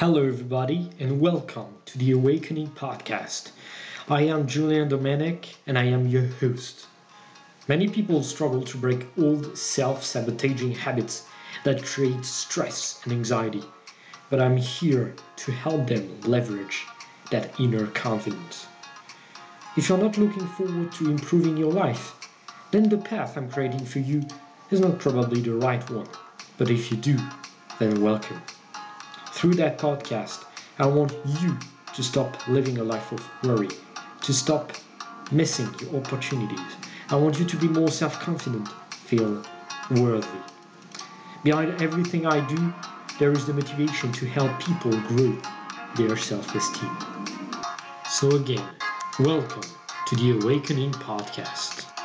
Hello, everybody, and welcome to the Awakening Podcast. I am Julian Domenic, and I am your host. Many people struggle to break old self sabotaging habits that create stress and anxiety, but I'm here to help them leverage that inner confidence. If you're not looking forward to improving your life, then the path I'm creating for you is not probably the right one. But if you do, then welcome. Through that podcast, I want you to stop living a life of worry, to stop missing your opportunities. I want you to be more self confident, feel worthy. Behind everything I do, there is the motivation to help people grow their self esteem. So, again, welcome to the Awakening Podcast.